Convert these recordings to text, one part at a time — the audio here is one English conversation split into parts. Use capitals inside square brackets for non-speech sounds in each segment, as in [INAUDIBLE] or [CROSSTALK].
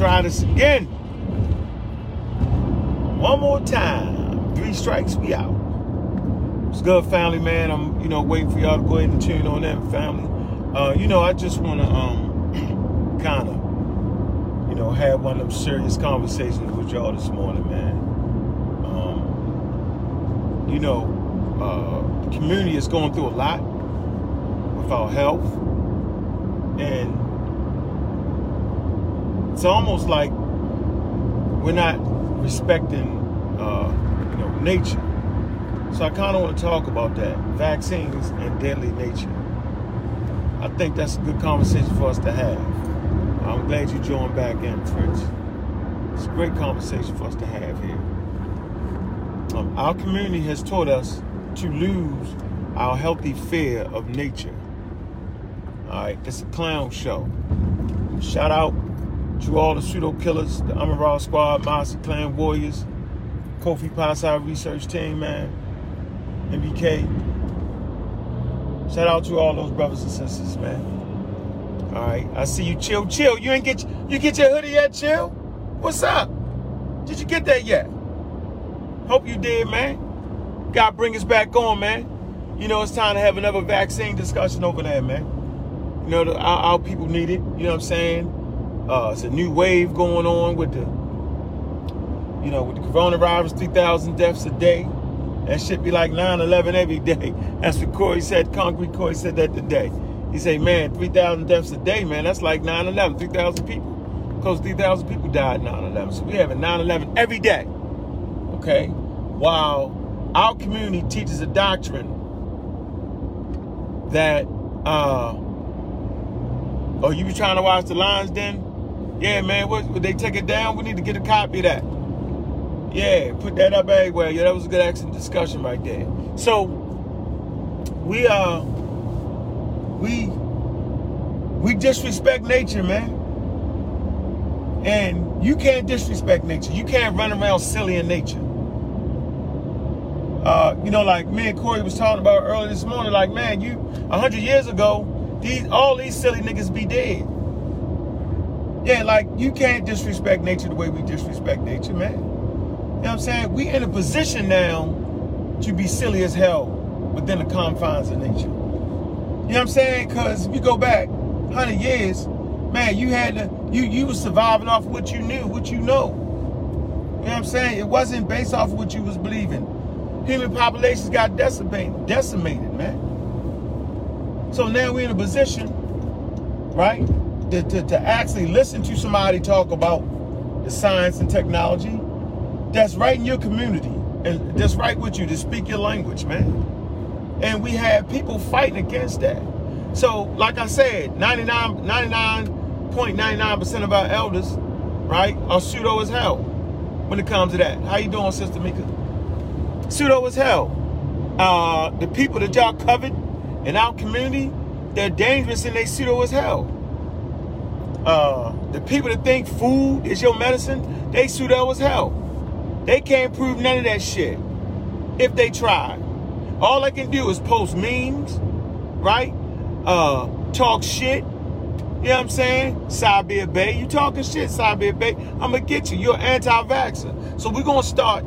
try this again. One more time. Three strikes, we out. It's good, family, man. I'm, you know, waiting for y'all to go ahead and tune on that, family. Uh, you know, I just want to um, [CLEARS THROAT] kind of, you know, have one of them serious conversations with y'all this morning, man. Um, you know, uh, the community is going through a lot with our health, and it's almost like we're not respecting, uh, you know, nature. So I kind of want to talk about that vaccines and deadly nature. I think that's a good conversation for us to have. I'm glad you joined back in, Fritz. It's a great conversation for us to have here. Um, our community has taught us to lose our healthy fear of nature. All right, it's a clown show. Shout out to all the pseudo killers, the Amaral Squad, Master Clan Warriors, Kofi Pasai Research Team, man, MBK, Shout out to all those brothers and sisters, man. All right, I see you. Chill, chill. You ain't get you get your hoodie yet, chill. What's up? Did you get that yet? Hope you did, man. God bring us back on, man. You know it's time to have another vaccine discussion over there, man. You know the, our, our people need it. You know what I'm saying? Uh, it's a new wave going on with the, you know, with the coronavirus, 3,000 deaths a day. That should be like 9-11 every day. [LAUGHS] That's what Corey said. Concrete Corey said that today. He said, man, 3,000 deaths a day, man. That's like 9-11, 3,000 people. Close 3,000 people died 9-11. So we have a 9-11 every day. Okay? While our community teaches a doctrine that, uh, oh, you be trying to watch the lines then? Yeah, man, what, would they take it down? We need to get a copy of that. Yeah, put that up everywhere. Yeah, that was a good excellent discussion right there. So we uh we we disrespect nature, man. And you can't disrespect nature. You can't run around silly in nature. Uh, you know, like me and Corey was talking about earlier this morning, like, man, you a hundred years ago, these all these silly niggas be dead. Yeah, like you can't disrespect nature the way we disrespect nature, man. You know what I'm saying? We in a position now to be silly as hell within the confines of nature. You know what I'm saying? Because if you go back 100 years, man, you had to, you, you was surviving off what you knew, what you know. You know what I'm saying? It wasn't based off of what you was believing. Human populations got decimated, decimated, man. So now we're in a position, right, to, to, to actually listen to somebody talk about the science and technology, that's right in your community and that's right with you to speak your language, man. And we have people fighting against that. So, like I said, 99, 99.99% of our elders, right, are pseudo as hell when it comes to that. How you doing, Sister Mika? Pseudo as hell. Uh, the people that y'all covered in our community, they're dangerous and they pseudo as hell. Uh, the people that think food is your medicine, they pseudo as hell. They can't prove none of that shit if they try. All I can do is post memes, right? Uh, talk shit. You know what I'm saying? Sabir Bay. You talking shit, Sabir Bay. I'm going to get you. You're anti-vaxxer. So we're going to start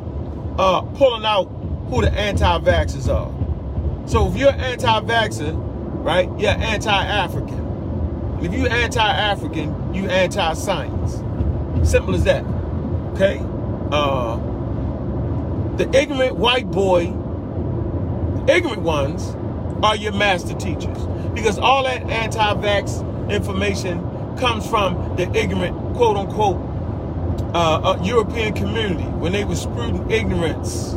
uh, pulling out who the anti-vaxxers are. So if you're anti-vaxxer, right, you're anti-African. If you're anti-African, you anti-science. Simple as that. Okay? uh, the ignorant white boy, ignorant ones are your master teachers. Because all that anti-vax information comes from the ignorant, quote unquote, uh, uh, European community when they were sprouting ignorance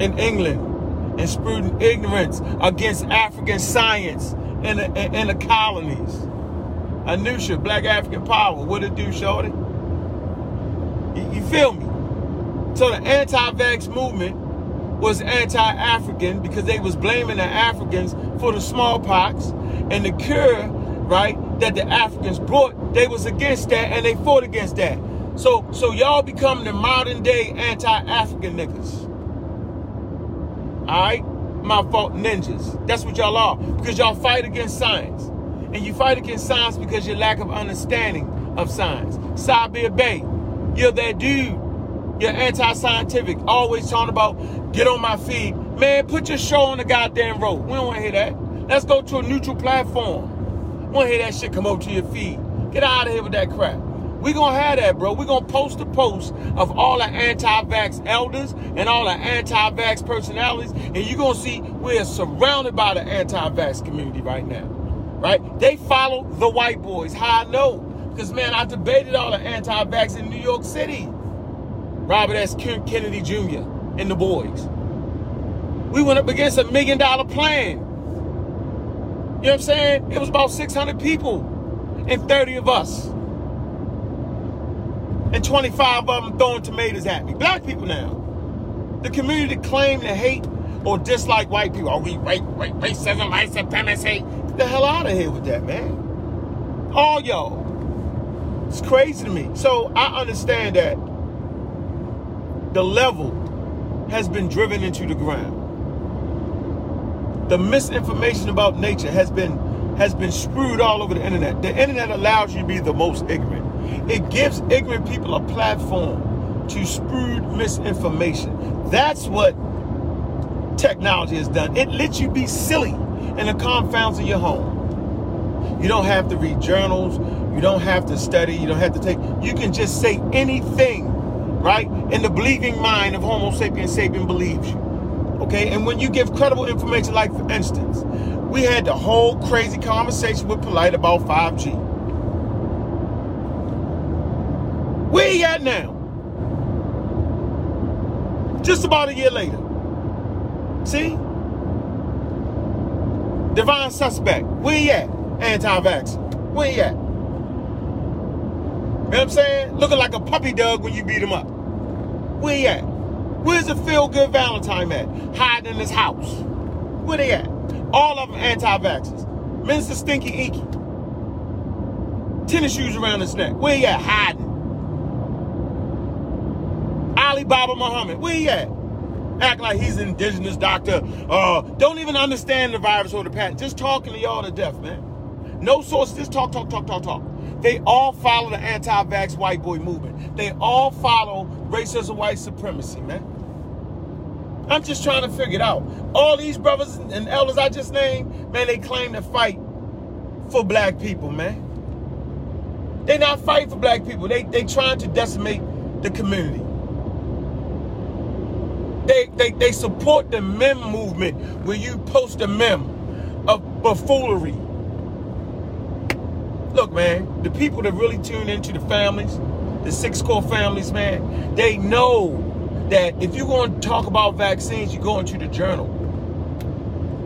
in England and sprouting ignorance against African science in the, in the colonies. Anusha, Black African Power, what it do, Shorty? You, you feel me? So the anti-vax movement was anti-African because they was blaming the Africans for the smallpox and the cure, right, that the Africans brought. They was against that and they fought against that. So, so y'all become the modern day anti-African niggas. All right, my fault, ninjas. That's what y'all are because y'all fight against science, and you fight against science because your lack of understanding of science. Sabir Bay, you're that dude. You're anti-scientific. Always talking about get on my feed. Man, put your show on the goddamn road. We don't want to hear that. Let's go to a neutral platform. We want to hear that shit come over to your feed. Get out of here with that crap. We gonna have that, bro. We gonna post a post of all the anti-vax elders and all the anti-vax personalities, and you gonna see we're surrounded by the anti-vax community right now. Right? They follow the white boys. How I know? Because man, I debated all the anti-vax in New York City. Robert F. Kennedy Jr. and the boys. We went up against a million dollar plan. You know what I'm saying? It was about 600 people and 30 of us and 25 of them throwing tomatoes at me. Black people now. The community claim to hate or dislike white people. Are we rape, rape, racism, white supremacy? Get the hell out of here with that, man. All y'all. It's crazy to me. So I understand that the level has been driven into the ground. The misinformation about nature has been has been screwed all over the internet. The internet allows you to be the most ignorant. It gives ignorant people a platform to spread misinformation. That's what technology has done. It lets you be silly in the confounds of your home. You don't have to read journals. You don't have to study. You don't have to take. You can just say anything, right? And the believing mind of Homo sapiens sapien believes you. Okay? And when you give credible information, like for instance, we had the whole crazy conversation with Polite about 5G. Where he at now? Just about a year later. See? Divine suspect. Where he at? Anti-vax. Where he at? You know what I'm saying? Looking like a puppy dog when you beat him up. Where he at? Where's the feel good Valentine at? Hiding in his house. Where they at? All of them anti-vaxxers. Minister Stinky Inky. Tennis shoes around his neck. Where he at? Hiding. Ali Baba Muhammad. Where he at? Act like he's an indigenous doctor. Uh, don't even understand the virus or the patent. Just talking to y'all to death, man. No source. Just talk, talk, talk, talk, talk. They all follow the anti-vax white boy movement. They all follow racism, white supremacy, man. I'm just trying to figure it out. All these brothers and elders I just named, man, they claim to fight for black people, man. They're not fighting for black people. They they trying to decimate the community. They, they, they support the mem movement where you post a mem of buffoonery. Look, man, the people that really tune into the families, the six core families, man, they know that if you're going to talk about vaccines, you go into the journal.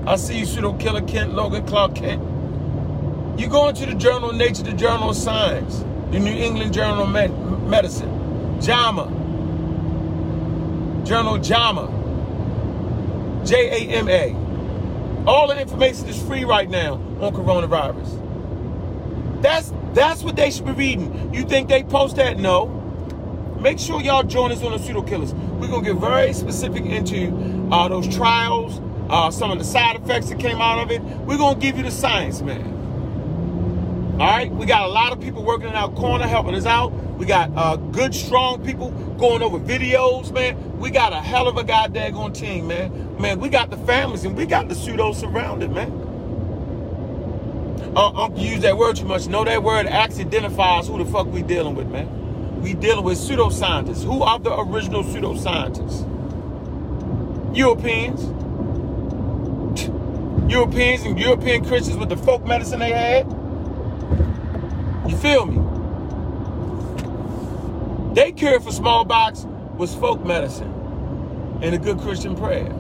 I see you, pseudo killer Kent, Logan Clark Kent. You go into the journal of Nature, the journal of Science, the New England Journal of Medicine, JAMA, Journal JAMA. J A M A. All the information is free right now on coronavirus. That's that's what they should be reading. You think they post that? No. Make sure y'all join us on the pseudo killers. We're gonna get very specific into uh, those trials, uh, some of the side effects that came out of it. We're gonna give you the science, man. All right, we got a lot of people working in our corner helping us out. We got uh, good, strong people going over videos, man. We got a hell of a goddamn team, man. Man, we got the families and we got the pseudo surrounded, man. Uh, Uncle use that word too much. Know that word actually identifies who the fuck we dealing with, man. We dealing with pseudoscientists. Who are the original pseudoscientists? Europeans. [LAUGHS] Europeans and European Christians with the folk medicine they had. You feel me? They cure for smallpox was folk medicine and a good Christian prayer.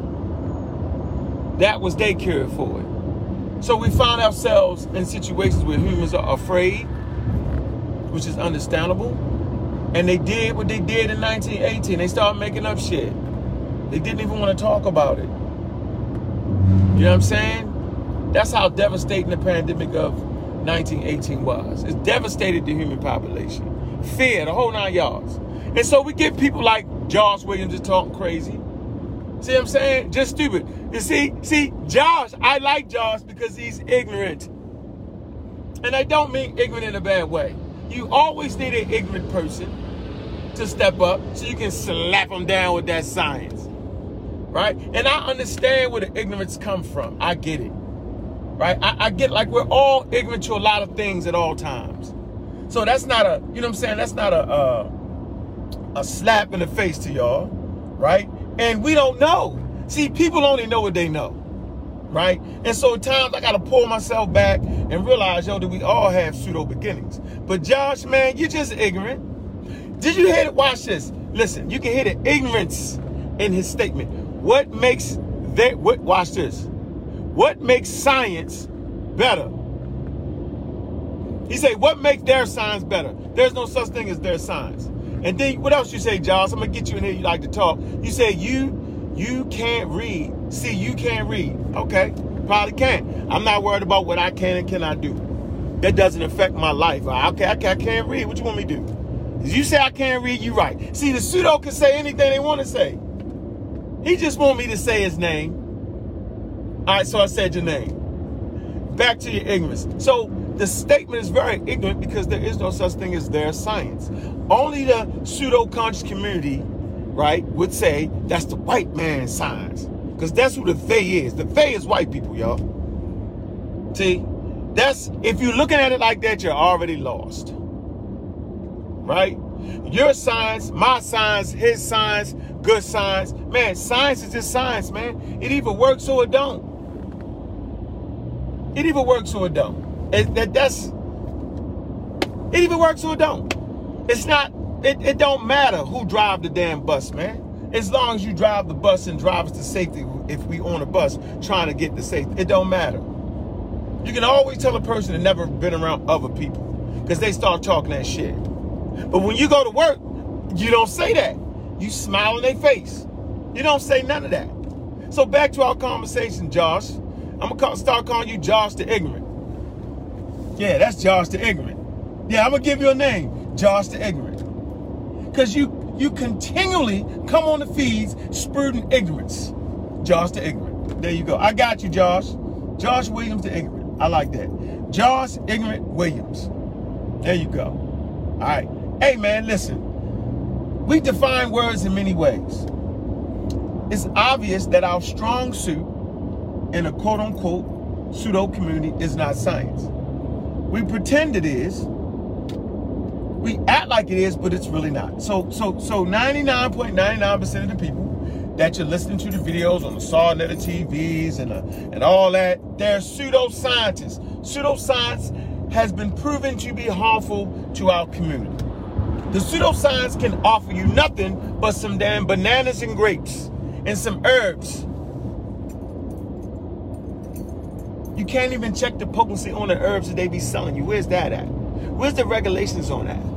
That was they cure for it. So we find ourselves in situations where humans are afraid, which is understandable. And they did what they did in 1918. They started making up shit. They didn't even want to talk about it. You know what I'm saying? That's how devastating the pandemic of 1918 was. It's devastated the human population. Fear, the whole nine yards. And so we get people like Josh Williams to talk crazy. See what I'm saying? Just stupid. You see, see, Josh, I like Josh because he's ignorant. And I don't mean ignorant in a bad way. you always need an ignorant person to step up so you can slap them down with that science. Right? And I understand where the ignorance come from. I get it. Right? I, I get like we're all ignorant to a lot of things at all times. So that's not a, you know what I'm saying? That's not a uh, a slap in the face to y'all, right? And we don't know. See, people only know what they know, right? And so at times I gotta pull myself back and realize, yo, that we all have pseudo beginnings. But Josh, man, you're just ignorant. Did you hear it? Watch this. Listen, you can hear the ignorance in his statement. What makes that? What? Watch this. What makes science better? He said, "What makes their signs better? There's no such thing as their signs. And then what else you say, Josh? I'm gonna get you in here. You like to talk. You say you you can't read. See, you can't read. Okay, probably can't. I'm not worried about what I can and cannot do. That doesn't affect my life. Okay, I can't, I can't read. What you want me to do? You say I can't read, you right. See, the pseudo can say anything they want to say. He just want me to say his name. All right, so I said your name. Back to your ignorance. So the statement is very ignorant because there is no such thing as their science. Only the pseudo-conscious community right, would say that's the white man's science. Because that's who the they is. The they is white people, y'all. See, that's if you're looking at it like that, you're already lost. Right? Your science, my science, his science, good science. Man, science is just science, man. It either works or it don't. It either works or it don't. It, that, that's it either works or it don't. It's not it, it don't matter who drive the damn bus, man. As long as you drive the bus and drive us to safety, if we on a bus trying to get to safety, it don't matter. You can always tell a person that never been around other people because they start talking that shit. But when you go to work, you don't say that. You smile in their face. You don't say none of that. So back to our conversation, Josh. I'm gonna start calling you Josh the ignorant. Yeah, that's Josh the ignorant. Yeah, I'm gonna give you a name, Josh the ignorant because you you continually come on the feeds spurting ignorance. Josh the ignorant. There you go. I got you, Josh. Josh Williams the ignorant. I like that. Josh Ignorant Williams. There you go. All right. Hey, man, listen. We define words in many ways. It's obvious that our strong suit in a quote unquote pseudo community is not science. We pretend it is we act like it is, but it's really not. So so so 99.99% of the people that you're listening to the videos on the SawNetta TVs and uh, and all that, they're pseudoscientists. Pseudoscience has been proven to be harmful to our community. The pseudoscience can offer you nothing but some damn bananas and grapes and some herbs. You can't even check the potency on the herbs that they be selling you. Where's that at? Where's the regulations on that?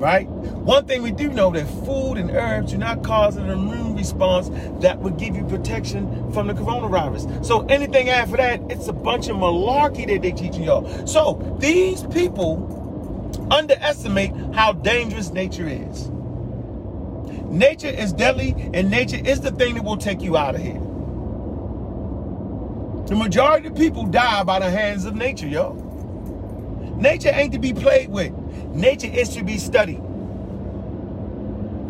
right? One thing we do know that food and herbs do not cause an immune response that would give you protection from the coronavirus. So anything after that, it's a bunch of malarkey that they teaching y'all. So these people underestimate how dangerous nature is. Nature is deadly, and nature is the thing that will take you out of here. The majority of people die by the hands of nature, y'all. Nature ain't to be played with. Nature is to be studied.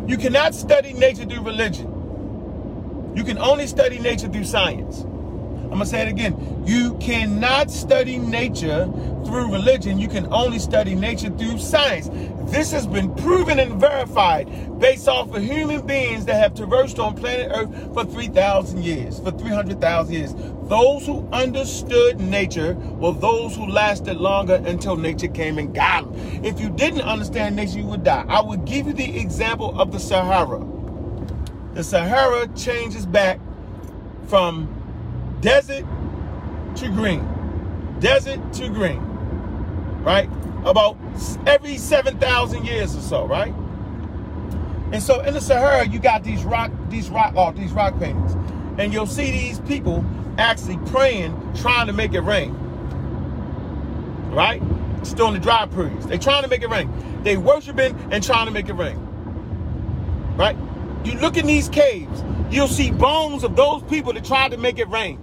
You cannot study nature through religion. You can only study nature through science. I'm going to say it again. You cannot study nature through religion. You can only study nature through science. This has been proven and verified based off of human beings that have traversed on planet Earth for 3,000 years, for 300,000 years. Those who understood nature were those who lasted longer until nature came and got them. If you didn't understand nature, you would die. I would give you the example of the Sahara. The Sahara changes back from desert to green. Desert to green. Right? About every 7,000 years or so, right? And so in the Sahara, you got these rock, these rock art, these rock paintings. And you'll see these people actually praying, trying to make it rain. Right? Still in the dry periods. They're trying to make it rain. They worshiping and trying to make it rain. Right? You look in these caves, you'll see bones of those people that tried to make it rain.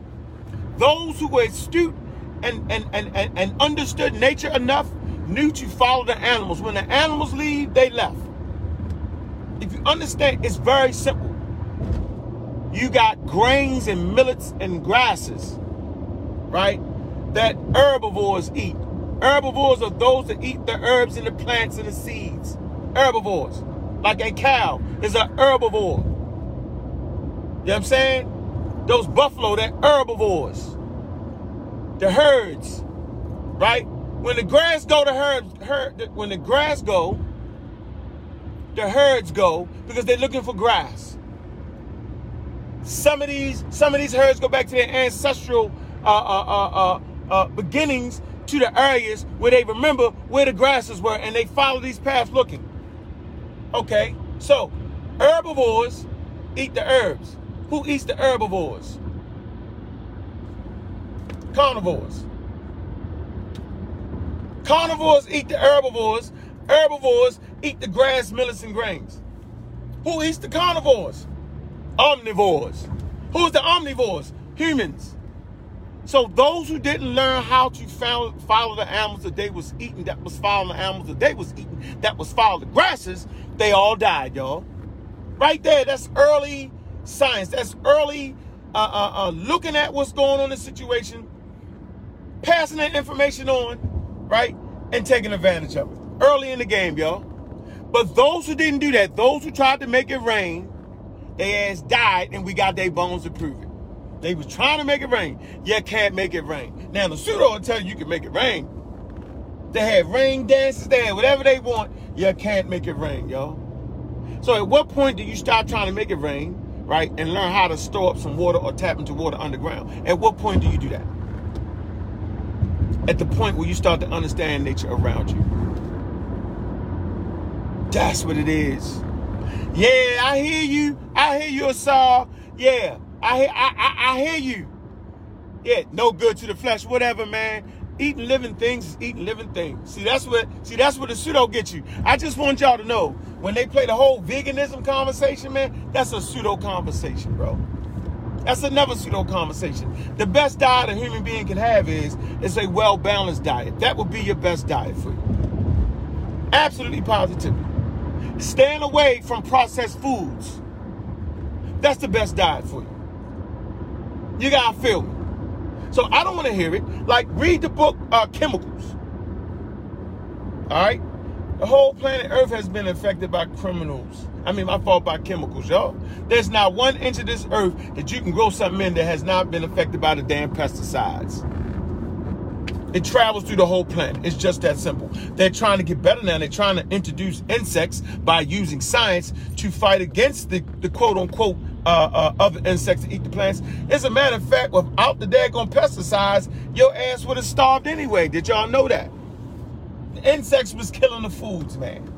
Those who were astute and, and, and, and, and understood nature enough knew to follow the animals. When the animals leave, they left. If you understand, it's very simple. You got grains and millets and grasses, right? That herbivores eat. Herbivores are those that eat the herbs and the plants and the seeds. Herbivores. Like a cow is an herbivore. You know what I'm saying? Those buffalo, they're herbivores. The herds, right? When the grass go, the herds, herd, when the grass go, the herds go because they're looking for grass. Some of these, some of these herds go back to their ancestral uh, uh, uh, uh, uh beginnings to the areas where they remember where the grasses were and they follow these paths looking. Okay, so herbivores eat the herbs. Who eats the herbivores? Carnivores. Carnivores eat the herbivores. Herbivores eat the grass, millets, and grains. Who eats the carnivores? Omnivores. Who's the omnivores? Humans. So those who didn't learn how to follow the animals that they was eating, that was following the animals that they was eating, that was following the grasses, they all died, y'all. Right there, that's early science. That's early uh, uh, uh, looking at what's going on in the situation, passing that information on, right, and taking advantage of it. Early in the game, y'all. But those who didn't do that, those who tried to make it rain, they ass died, and we got their bones to prove it. They was trying to make it rain. You can't make it rain. Now the pseudo will tell you you can make it rain. They have rain dances, they have whatever they want. You can't make it rain, y'all. So at what point do you stop trying to make it rain, right, and learn how to store up some water or tap into water underground? At what point do you do that? At the point where you start to understand nature around you. That's what it is. Yeah, I hear you. I hear you, Saul. Yeah, I, I, I, I hear you. Yeah, no good to the flesh, whatever, man. Eating living things is eating living things. See, that's what see that's what the pseudo gets you. I just want y'all to know when they play the whole veganism conversation, man, that's a pseudo conversation, bro. That's another pseudo conversation. The best diet a human being can have is is a well balanced diet. That would be your best diet for you. Absolutely positively. Staying away from processed foods. That's the best diet for you. You gotta feel me. So I don't want to hear it. Like, read the book uh, Chemicals. All right? The whole planet Earth has been affected by criminals. I mean, my fault by chemicals, y'all. There's not one inch of this earth that you can grow something in that has not been affected by the damn pesticides. It travels through the whole planet. It's just that simple. They're trying to get better now. They're trying to introduce insects by using science to fight against the, the quote unquote uh, uh, other insects that eat the plants. As a matter of fact, without the daggone pesticides, your ass would have starved anyway. Did y'all know that? The insects was killing the foods, man.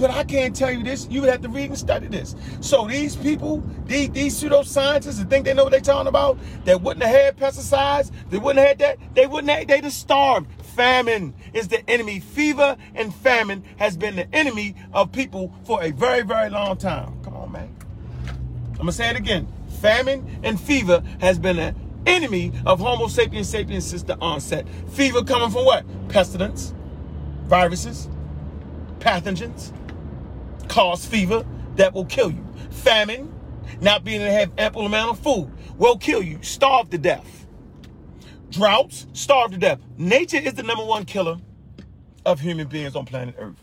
But I can't tell you this. You would have to read and study this. So these people, these, these pseudoscientists that think they know what they're talking about, that wouldn't have had pesticides, they wouldn't have had that, they wouldn't have, they'd have starved. Famine is the enemy. Fever and famine has been the enemy of people for a very, very long time. Come on, man. I'm gonna say it again. Famine and fever has been an enemy of Homo sapiens sapiens since the onset. Fever coming from what? Pestilence, viruses, pathogens, cause fever that will kill you. Famine, not being able to have ample amount of food, will kill you. Starve to death. Droughts, starve to death. Nature is the number one killer of human beings on planet Earth.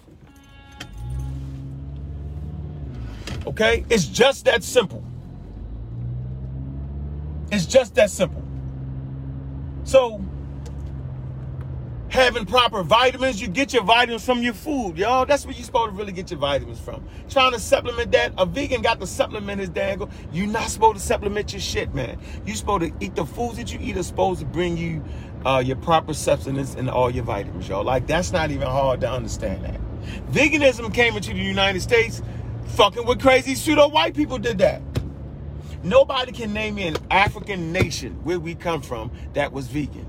Okay? It's just that simple. It's just that simple. So, having proper vitamins, you get your vitamins from your food, y'all. That's where you're supposed to really get your vitamins from. Trying to supplement that, a vegan got to supplement his dangle. You're not supposed to supplement your shit, man. You're supposed to eat the foods that you eat are supposed to bring you uh, your proper substance and all your vitamins, y'all. Like, that's not even hard to understand that. Veganism came into the United States fucking with crazy pseudo white people did that. Nobody can name me an African nation where we come from that was vegan.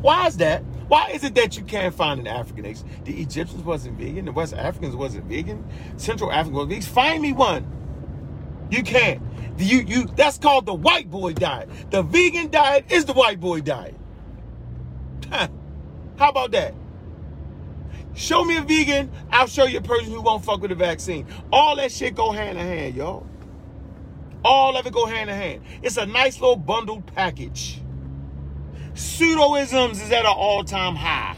Why is that? Why is it that you can't find an African nation? The Egyptians wasn't vegan. The West Africans wasn't vegan. Central Africa was vegan. Find me one. You can't. You you. That's called the white boy diet. The vegan diet is the white boy diet. How about that? Show me a vegan, I'll show you a person who won't fuck with the vaccine. All that shit go hand in hand, y'all. All of it go hand in hand. It's a nice little bundled package. Pseudoisms is at an all-time high.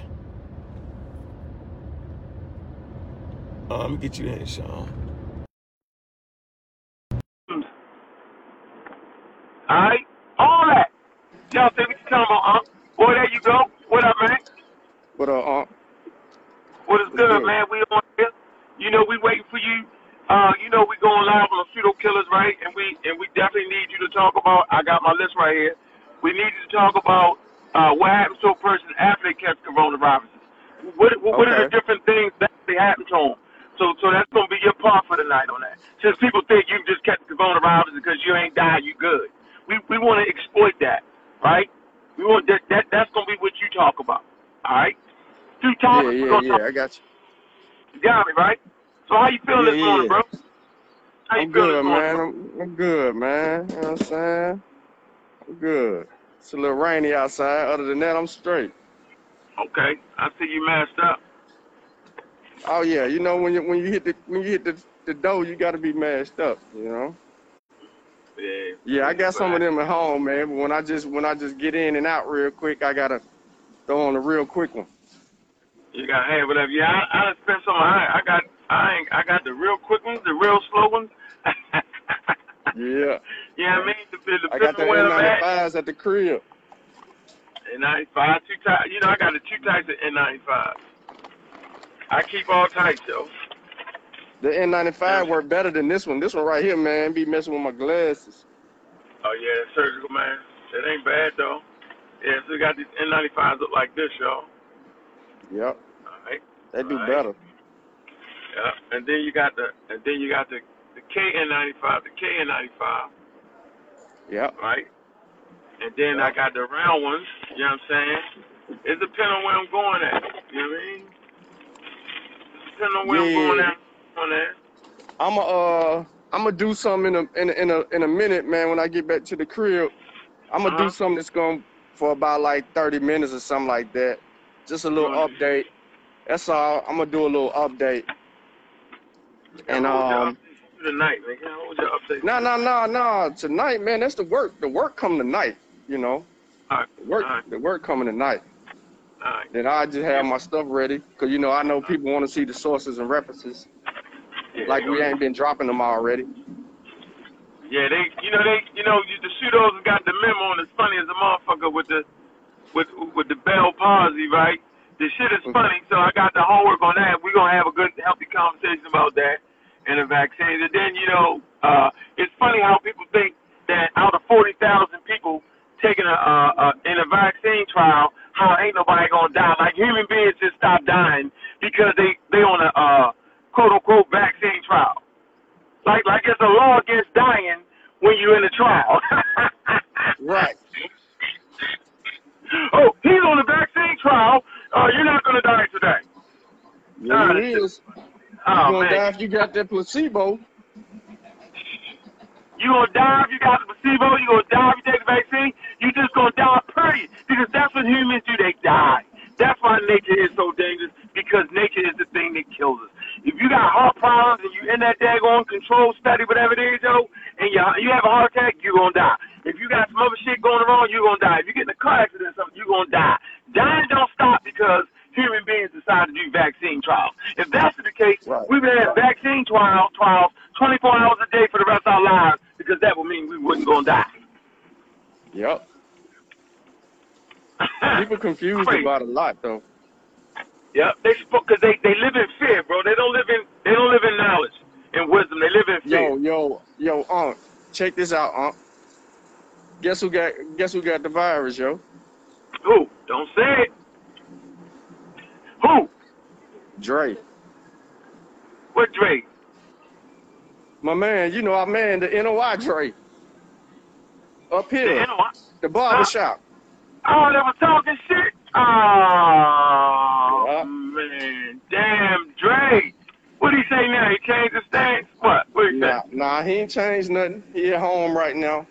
Uh, let me get you in, Sean. Alright? All that. Y'all think what you talking about, huh? Boy, there you go. What up, man? What up, Unc? What is What's good, good? man? We on here. You know, we waiting for you. Uh, you know, we going live on the pseudo killers, right? And we and we definitely need you to talk about. I got my list right here. We need you to talk about uh, what happens to a person after they catch coronavirus. What what, what are the different things that they happen to them? So so that's gonna be your part for the night on that. Since people think you just catch coronavirus because you ain't died, you good. We we want to exploit that, right? We want that that that's gonna be what you talk about. All right. Two Yeah, topics yeah, talk yeah. I got you. you got me, right? So how you feeling Yeah, this morning, yeah. bro? How you I'm feeling good, man. I'm, I'm good, man. You know what I'm saying? I'm good. It's a little rainy outside. Other than that, I'm straight. Okay, I see you masked up. Oh yeah, you know when you when you hit the when you hit the the dough, you got to be mashed up. You know. Yeah. Yeah, I got some of them at home, man. But when I just when I just get in and out real quick, I gotta throw on a real quick one. you got to have whatever. Yeah, I, I spent some. I, I got. I ain't. I got the real quick ones, the real slow ones. [LAUGHS] Yeah, yeah, I mean, the, the, I got the depending where I'm at. N95s at the crib. N95, two types. You know, I got the two types of N95. I keep all types, though. The N95 work better than this one. This one right here, man, be messing with my glasses. Oh yeah, surgical man. It ain't bad though. Yeah, so we got these N95s look like this, y'all. Yep, All right. they do Right. better. Yeah, and then you got the and then you got the KN95, the KN95, Yep. right? And then I Yep. got the round ones. You know what I'm saying? It depends on where I'm going at. You know what I mean? It depends on where I'm going Yeah. at. On that. I'm a, uh, I'm gonna do something in a, in a in a in a minute, man. When I get back to the crib, I'm gonna Uh-huh. do something that's going for about like 30 minutes or something like that. Just a little update. That's all. I'm gonna do a little update. And Hold um, for tonight, man. Hold your update. no, no, no, no. Tonight, man, that's the work. The work come tonight. You know, All right. the work, All right. the work coming tonight. All right. Then I just have my stuff ready, cause you know I know people want to see the sources and references. Yeah, Like we ain't been dropping them already. Yeah, they, you know, they, you know, the pseudos got the memo, and it's funny as a motherfucker with the, with, with the Bell palsy, right? The shit is mm. funny, so I got the homework on that. We're gonna have a good, healthy conversation about that and a vaccine. And then, you know, uh, it's funny how people think that out of forty thousand people taking a, uh, uh, in a vaccine trial, how ain't nobody gonna die? Like human beings just stop dying because they they on a uh, quote unquote vaccine trial. Like like it's a law against dying when you're in a trial. [LAUGHS] Right. oh, he's on the vaccine trial. Uh, you're not gonna die today. Yeah, it it's is. You Oh gonna man, die if you got that placebo. you gonna die if you got the placebo. You gonna die if you take the vaccine. You just gonna die period because that's what humans do. They die. That's why nature is so dangerous because nature is the thing that kills us. If you got heart problems and you in that daggone control study, whatever it is, yo, and you you have a heart attack, you're gonna die. If you got some other shit going wrong, you're gonna die. If you get in a car accident or something, you're gonna die. Dying don't stop because human beings decide to do vaccine trials. If that's case, Right. we would have vaccine trial trials 24 hours a day for the rest of our lives because that would mean we wouldn't gonna die. Yep. [LAUGHS] People confused about a lot though. Yep, they because they they live in fear, bro. They don't live in they don't live in knowledge and wisdom. They live in fear. Yo, yo, yo, Unc, check this out, Unc. Guess who got guess who got the virus, yo? Who? Don't say it. Who? Dre. What Drake? My man, you know our man, the NOI Dre. Mm-hmm. Up The here, the barber shop. Uh, oh, they were talking shit. Oh Yeah. man, damn Drake. What he say now? He changed his stance. What? What he Nah, say? nah, he ain't changed nothing. He at home right now.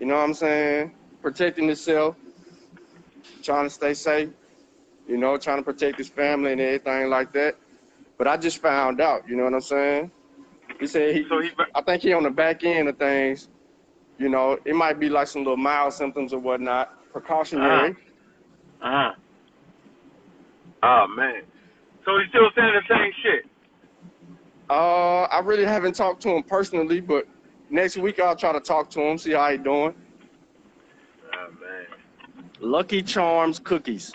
You know what I'm saying? Protecting himself, trying to stay safe. you know, trying to protect his family and everything like that. But I just found out, you know what I'm saying? He said he, So he- I think he on the back end of things. You know, it might be like some little mild symptoms or whatnot, precautionary. Uh huh. Oh man. So he's still saying the same shit. Uh, I really haven't talked to him personally, but next week I'll try to talk to him, see how he doing. Oh man. Lucky Charms cookies.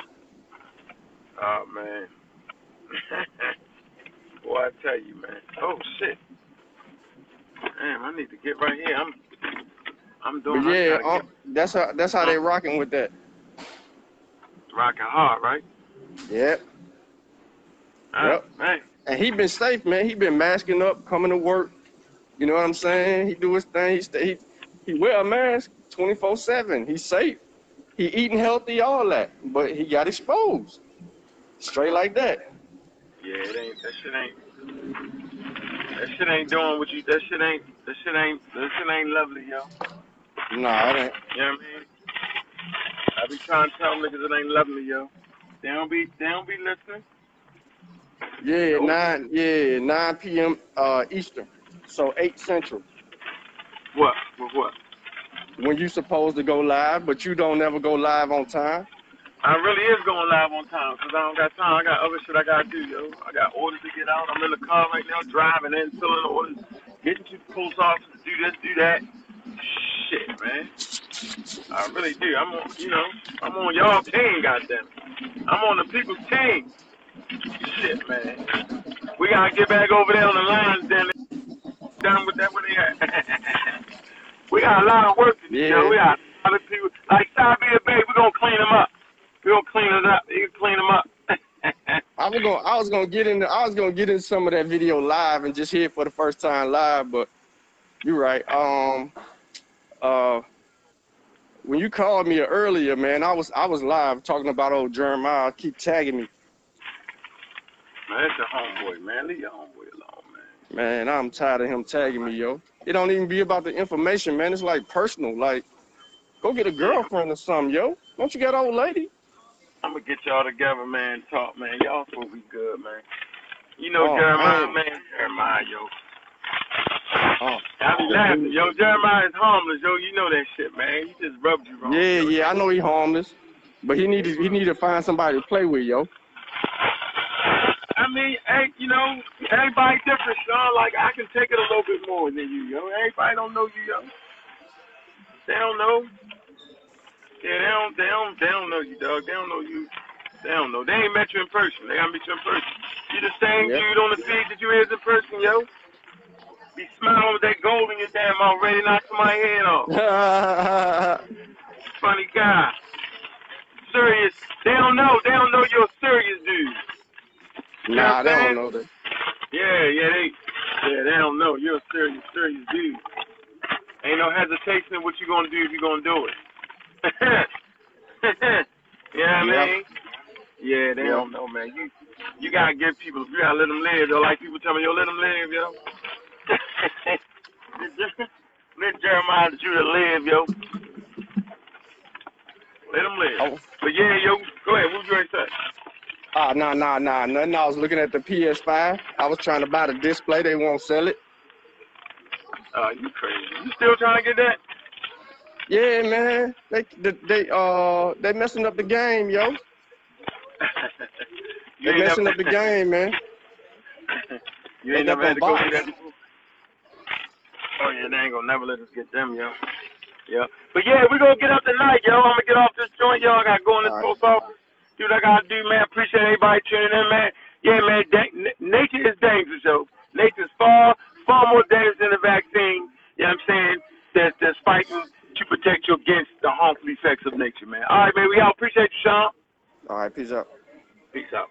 Oh man. [LAUGHS] Boy, I tell you, man. Oh shit. Damn, I need to get right here. I'm, I'm But doing. yeah, um, that's how that's how they rocking with that. rocking hard, right? Yep. Oh, Yep. Man. And he been safe, man. He been masking up, coming to work. You know what I'm saying? He do his thing. He stay. He, he wear a mask 24/7. He's safe. He eating healthy, all that. But he got exposed. Straight like that. Yeah, it ain't. That shit ain't. That shit ain't doing what you. That shit ain't. That shit ain't. That shit ain't lovely, yo. Nah, it ain't. You know what I mean? I be trying to tell niggas it ain't lovely, yo. They don't be. They don't be listening. Yeah, Nope. nine. Yeah, 9 p.m. Uh, Eastern. So 8 Central. What? With what? When you supposed to go live, but you don't ever go live on time. I really is going live on time because I don't got time. I got other shit I gotta do, yo. I got orders to get out. I'm in the car right now, driving in, filling orders, getting to the post office, do this, do that. Shit, man. I really do. I'm on, you know, I'm on y'all team, goddamn. I'm on the people's team. Shit, man. We gotta get back over there on the lines, then. Done with that, where they at? [LAUGHS] we got a lot of work to do, Yeah. yo. We got a lot of people. Like Sabia Bay, we're gonna clean them up. Gonna clean it up. You can clean them up. [LAUGHS] I was gonna I was gonna get in I was gonna get in some of that video live and just hear it for the first time live, but you're right. Um uh when you called me earlier, man, I was I was live talking about old Jeremiah. Keep tagging me. Man, that's your homeboy, man. Leave your homeboy alone, man. Man, I'm tired of him tagging me, yo. It don't even be about the information, man. It's like personal. Like, go get a girlfriend or something, yo. Don't you got old lady? I'm gonna get y'all together, man. Talk, man. Y'all supposed to be good, man. You know Oh, Jeremiah, man. man. Jeremiah, yo. Oh. I be laughing, yo. Jeremiah is harmless, yo. You know that shit, man. He just rubbed you wrong. Yeah, yo. yeah, I know he harmless, But he needed he need to find somebody to play with, yo. I mean, hey, you know, everybody different, son. Like I can take it a little bit more than you, yo. Everybody don't know you, yo. They don't know. Yeah, they don't, they don't, they don't know you, dog. They don't know you. They don't know. They ain't met you in person. They gotta meet you in person. You the same Yep. dude on the feed that you is in person, yo. Be smiling with that gold in your damn mouth, ready to knock my head off. [LAUGHS] Funny guy. Serious. They don't know. They don't know you're a serious dude. Nah, they don't know that. Yeah, yeah, they, yeah, they don't know. You're a serious, serious dude. Ain't no hesitation in what you're gonna do if you're gonna do it. [LAUGHS] yeah, Yep. yeah, they don't know, man. You, you gotta give people, you gotta let them live. Yo, like people tell me, yo, let them live, yo. [LAUGHS] let Jeremiah the Judah live, yo. Let them live. Oh. But yeah, yo, go ahead. What you gonna say? Ah, nah, nah, nah, nothing. I was looking at the PS5. I was trying to buy the display. They won't sell it. Uh, you crazy. You still trying to get that? Yeah, man. They, they, they, uh, they messing up the game, yo. [LAUGHS] They messing never, up the [LAUGHS] game, man. you ain't They never had to them go through that before. Oh yeah, they ain't gonna never let us get them, yo. Yeah, but yeah, we gonna get up tonight, yo. I'm gonna get off this joint, yo. I gotta go in this right. post office. Do what I gotta do, man. Appreciate everybody tuning in, man. Yeah, man. Da- n- nature is dangerous, yo. Nature's far, far more dangerous than the vaccine. You know what I'm saying? That's that's fighting to protect you against the harmful effects of nature, man. All right, man. We out. Appreciate you, Sean. All right, peace out. Peace out.